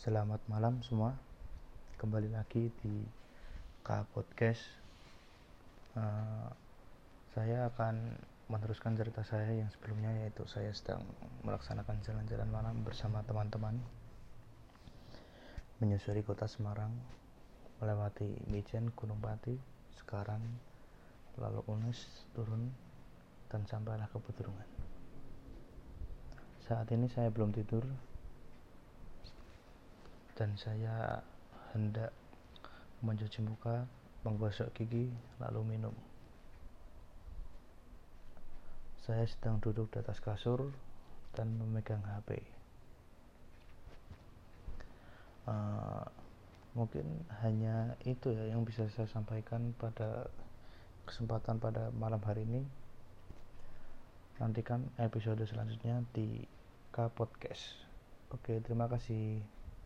Selamat malam semua. Kembali lagi di K Podcast. Uh, saya akan meneruskan cerita saya yang sebelumnya yaitu saya sedang melaksanakan jalan-jalan malam bersama teman-teman menyusuri kota Semarang melewati Mijen Gunung Pati sekarang lalu Unes turun dan sampailah ke Peturungan saat ini saya belum tidur dan saya hendak mencuci muka, menggosok gigi, lalu minum. Saya sedang duduk di atas kasur dan memegang HP. Uh, eh, mungkin hanya itu ya yang bisa saya sampaikan pada kesempatan pada malam hari ini. Nantikan episode selanjutnya di K Podcast. Oke, terima kasih.